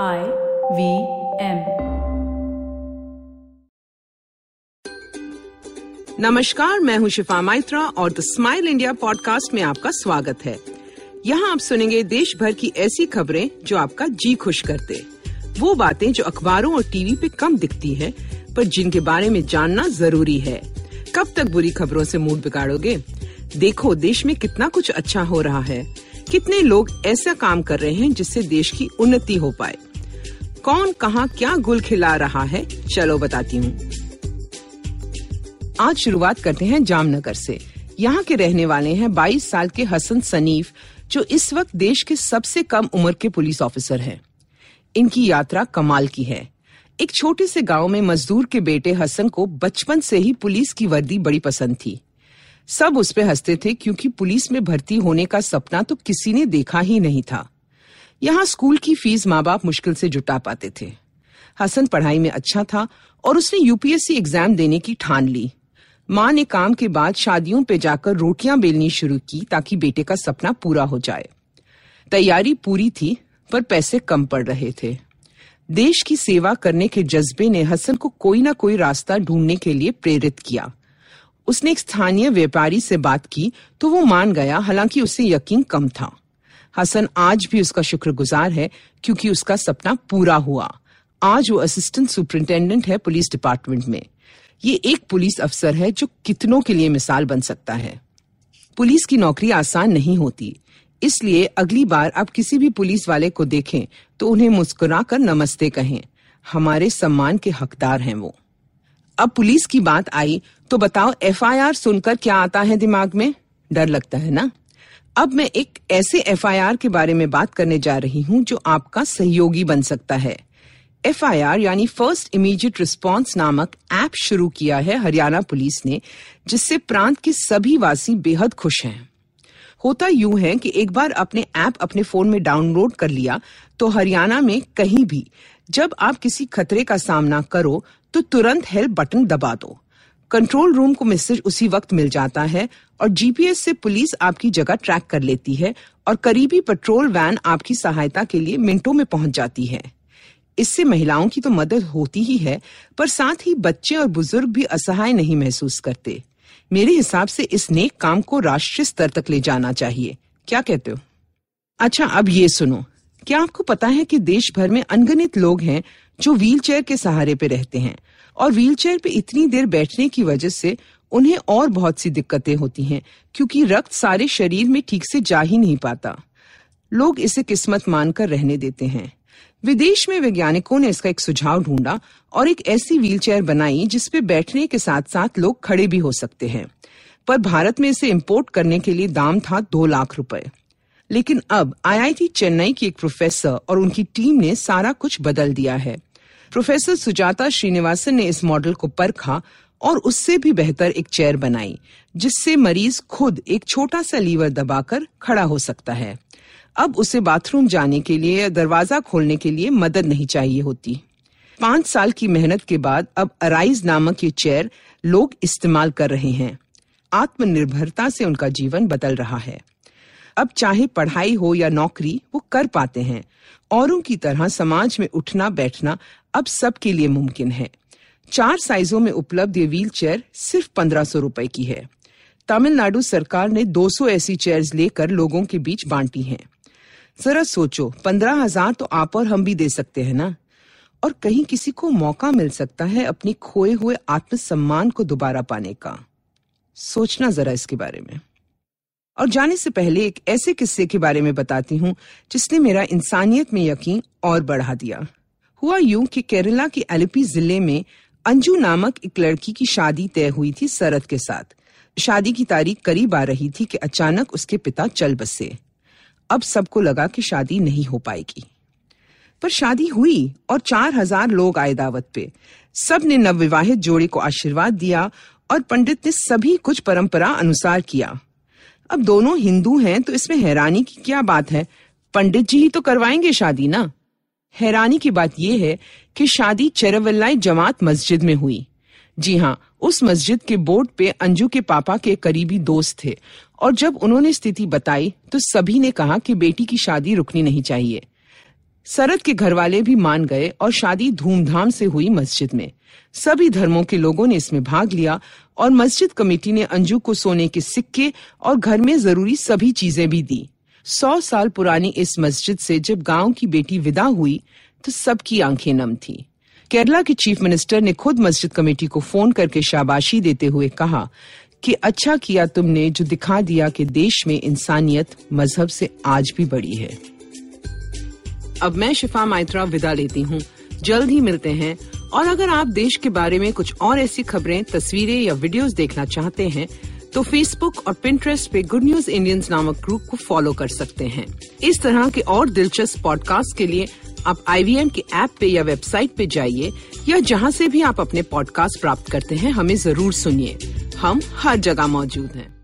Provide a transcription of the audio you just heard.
I V M नमस्कार, मैं हूँ शिफा माइत्रा और द स्माइल इंडिया पॉडकास्ट में आपका स्वागत है। यहाँ आप सुनेंगे देश भर की ऐसी खबरें जो आपका जी खुश करते। वो बातें जो अखबारों और टीवी पे कम दिखती है, पर जिनके बारे में जानना ज़रूरी है। कब तक बुरी खबरों से मूड बिगाड़ोगे? देखो, देश में कितना कुछ अच्छा हो रहा है। कितने लोग ऐसा काम कर रहे हैं जिससे देश की उन्नति हो पाए? कौन कहा क्या गुल खिला रहा है? चलो बताती हूँ। आज शुरुआत करते हैं जामनगर से। यहाँ के रहने वाले हैं 22 साल के हसन सनीफ, जो इस वक्त देश के सबसे कम उम्र के पुलिस ऑफिसर हैं। इनकी यात्रा कमाल की है। एक छोटे से गाँव में मजदूर के बेटे हसन को बचपन से ही पुलिस की वर्दी बड़ी पसंद थी। सब उस पे हँसते थे क्योंकि पुलिस में भर्ती होने का सपना तो किसी ने देखा ही नहीं था। यहाँ स्कूल की फ़ीस माँ बाप मुश्किल से जुटा पाते थे। हसन पढ़ाई में अच्छा था और उसने यूपीएससी एग्ज़ाम देने की ठान ली। माँ ने काम के बाद शादियों पे जाकर रोटियाँ बेलनी शुरू की ताकि बेटे का सपना पूरा हो जाए। तैयारी पूरी थी, पर पैसे कम पड़ रहे थे। देश की सेवा करने के जज्बे ने हसन को कोई ना कोई रास्ता ढूँढने के लिए प्रेरित किया। उसने एक स्थानीय व्यापारी से बात की तो वो मान गया, हालाँकि उसे यकीन कम था। हसन आज भी उसका शुक्रगुजार है, क्योंकि उसका सपना पूरा हुआ। आज वो असिस्टेंट सुपरिंटेंडेंट है पुलिस डिपार्टमेंट में। ये एक पुलिस अफसर है जो कितनों के लिए मिसाल बन सकता है। पुलिस की नौकरी आसान नहीं होती। इसलिए अगली बार आप किसी भी पुलिस वाले को देखें तो उन्हें मुस्कुरा कर नमस्ते कहें। हमारे सम्मान के हकदार हैं वो। अब पुलिस की बात आई तो बताओ एफआईआर सुनकर क्या आता है दिमाग में? डर लगता है ना? अब मैं एक ऐसे एफआईआर के बारे में बात करने जा रही हूँ जो आपका सहयोगी बन सकता है। एफआईआर यानी फ़र्स्ट इमीडिएट रिस्पांस नामक ऐप शुरू किया है हरियाणा पुलिस ने, जिससे प्रांत के सभी वासी बेहद खुश हैं। होता यूँ है कि एक बार अपने ऐप अपने फ़ोन में डाउनलोड कर लिया तो हरियाणा में कहीं भी जब आप किसी खतरे का सामना करो तो तुरंत हेल्प बटन दबा दो। कंट्रोल रूम को मैसेज उसी वक्त मिल जाता है और जीपीएस से पुलिस आपकी जगह ट्रैक कर लेती है और करीबी पेट्रोल वैन आपकी सहायता के लिए मिनटों में पहुँच जाती है। इससे महिलाओं की तो मदद होती ही है, पर साथ ही बच्चे और बुज़ुर्ग भी असहाय नहीं महसूस करते। मेरे हिसाब से इस नेक काम को राष्ट्रीय स्तर तक ले जाना चाहिए। क्या कहते हो? अच्छा अब ये सुनो। क्या आपको पता है कि देश भर में अनगिनत लोग हैं जो व्हीलचेयर के सहारे पे रहते हैं? और व्हीलचेयर पे इतनी देर बैठने की वजह से उन्हें और बहुत सी दिक्कतें होती हैं, क्योंकि रक्त सारे शरीर में ठीक से जा ही नहीं पाता। लोग इसे किस्मत मानकर रहने देते हैं। विदेश में वैज्ञानिकों ने इसका एक सुझाव ढूंढा और एक ऐसी व्हीलचेयर बनाई जिसपे बैठने के साथ साथ लोग खड़े भी हो सकते हैं। पर भारत में इसे इंपोर्ट करने के लिए दाम था दो लाख रुपए। लेकिन अब आईआईटी चेन्नई की एक प्रोफेसर और उनकी टीम ने सारा कुछ बदल दिया है। प्रोफेसर सुजाता श्रीनिवासन ने इस मॉडल को परखा और उससे भी बेहतर एक चेयर बनाई, जिससे मरीज़ खुद एक छोटा सा लीवर दबाकर खड़ा हो सकता है। अब उसे बाथरूम जाने के लिए या दरवाज़ा खोलने के लिए मदद नहीं चाहिए होती। पाँच साल की मेहनत के बाद अब अराइज नामक ये चेयर लोग इस्तेमाल कर रहे हैं। आत्मनिर्भरता से उनका जीवन बदल रहा है। अब चाहे पढ़ाई हो या नौकरी, वो कर पाते हैं। औरों की तरह समाज में उठना, बैठना अब सबके लिए मुमकिन है। चार साइजों में उपलब्ध ये व्हील चेयर सिर्फ़ पंद्रह सौ रुपए की है। तमिलनाडु सरकार ने 200 ऐसी चेयर्स लेकर लोगों के बीच बांटी हैं। जरा सोचो, पंद्रह हज़ार तो आप और हम भी दे सकते हैं ना? और कहीं किसी को मौका मिल सकता है अपनी खोए हुए आत्मसम्मान को दोबारा पाने का। सोचना जरा इसके बारे में। और जाने से पहले एक ऐसे किस्से के बारे में बताती हूँ, जिसने मेरा इंसानियत में यकीन और बढ़ा दिया। हुआ यूँ कि केरला के एलिपी ज़िले में अंजू नामक एक लड़की की शादी तय हुई थी सरद के साथ। शादी की तारीख करीब आ रही थी कि अचानक उसके पिता चल बसे। अब सबको लगा कि शादी नहीं हो पाएगी। पर शादी हुई और चार हज़ार लोग आए दावत पे। सबने नवविवाहित जोड़े को आशीर्वाद दिया और पंडित ने सभी कुछ परंपरा अनुसार किया। अब दोनों हिंदू हैं तो इसमें हैरानी की क्या बात है? पंडित जी ही तो करवाएँगे शादी ना? हैरानी की बात यह है कि शादी चेरवल्लाई जमात मस्जिद में हुई। जी हाँ उस मस्जिद के बोर्ड पे अंजू के पापा के करीबी दोस्त थे। और जब उन्होंने स्थिति बताई तो सभी ने कहा कि बेटी की शादी रुकनी नहीं चाहिए। सरद के घर वाले भी मान गए और शादी धूमधाम से हुई मस्जिद में। सभी धर्मों के लोगों ने इसमें भाग लिया और मस्जिद कमेटी ने अंजू को सोने के सिक्के और घर में ज़रूरी सभी चीज़ें भी दी। सौ साल पुरानी इस मस्जिद से जब गाँव की बेटी विदा हुई तो सबकी आँखें नम थी। केरला के चीफ मिनिस्टर ने खुद मस्जिद कमेटी को फ़ोन करके शाबाशी देते हुए कहा कि अच्छा किया तुमने जो दिखा दिया कि देश में इंसानियत मज़हब से आज भी बड़ी है। अब मैं शिफा माइत्रा विदा लेती हूँ। जल्द ही मिलते हैं। और अगर आप देश के बारे में कुछ और ऐसी खबरें, तस्वीरें या वीडियोस देखना चाहते हैं तो फेसबुक और पिंटरेस्ट पे गुड न्यूज़ इंडियंस नामक ग्रुप को फॉलो कर सकते हैं। इस तरह के और दिलचस्प पॉडकास्ट के लिए आप आईवीएम के ऐप पे या वेबसाइट पे जाइए, या जहाँ से भी आप अपने पॉडकास्ट प्राप्त करते हैं, हमें ज़रूर सुनिए। हम हर जगह मौजूद हैं।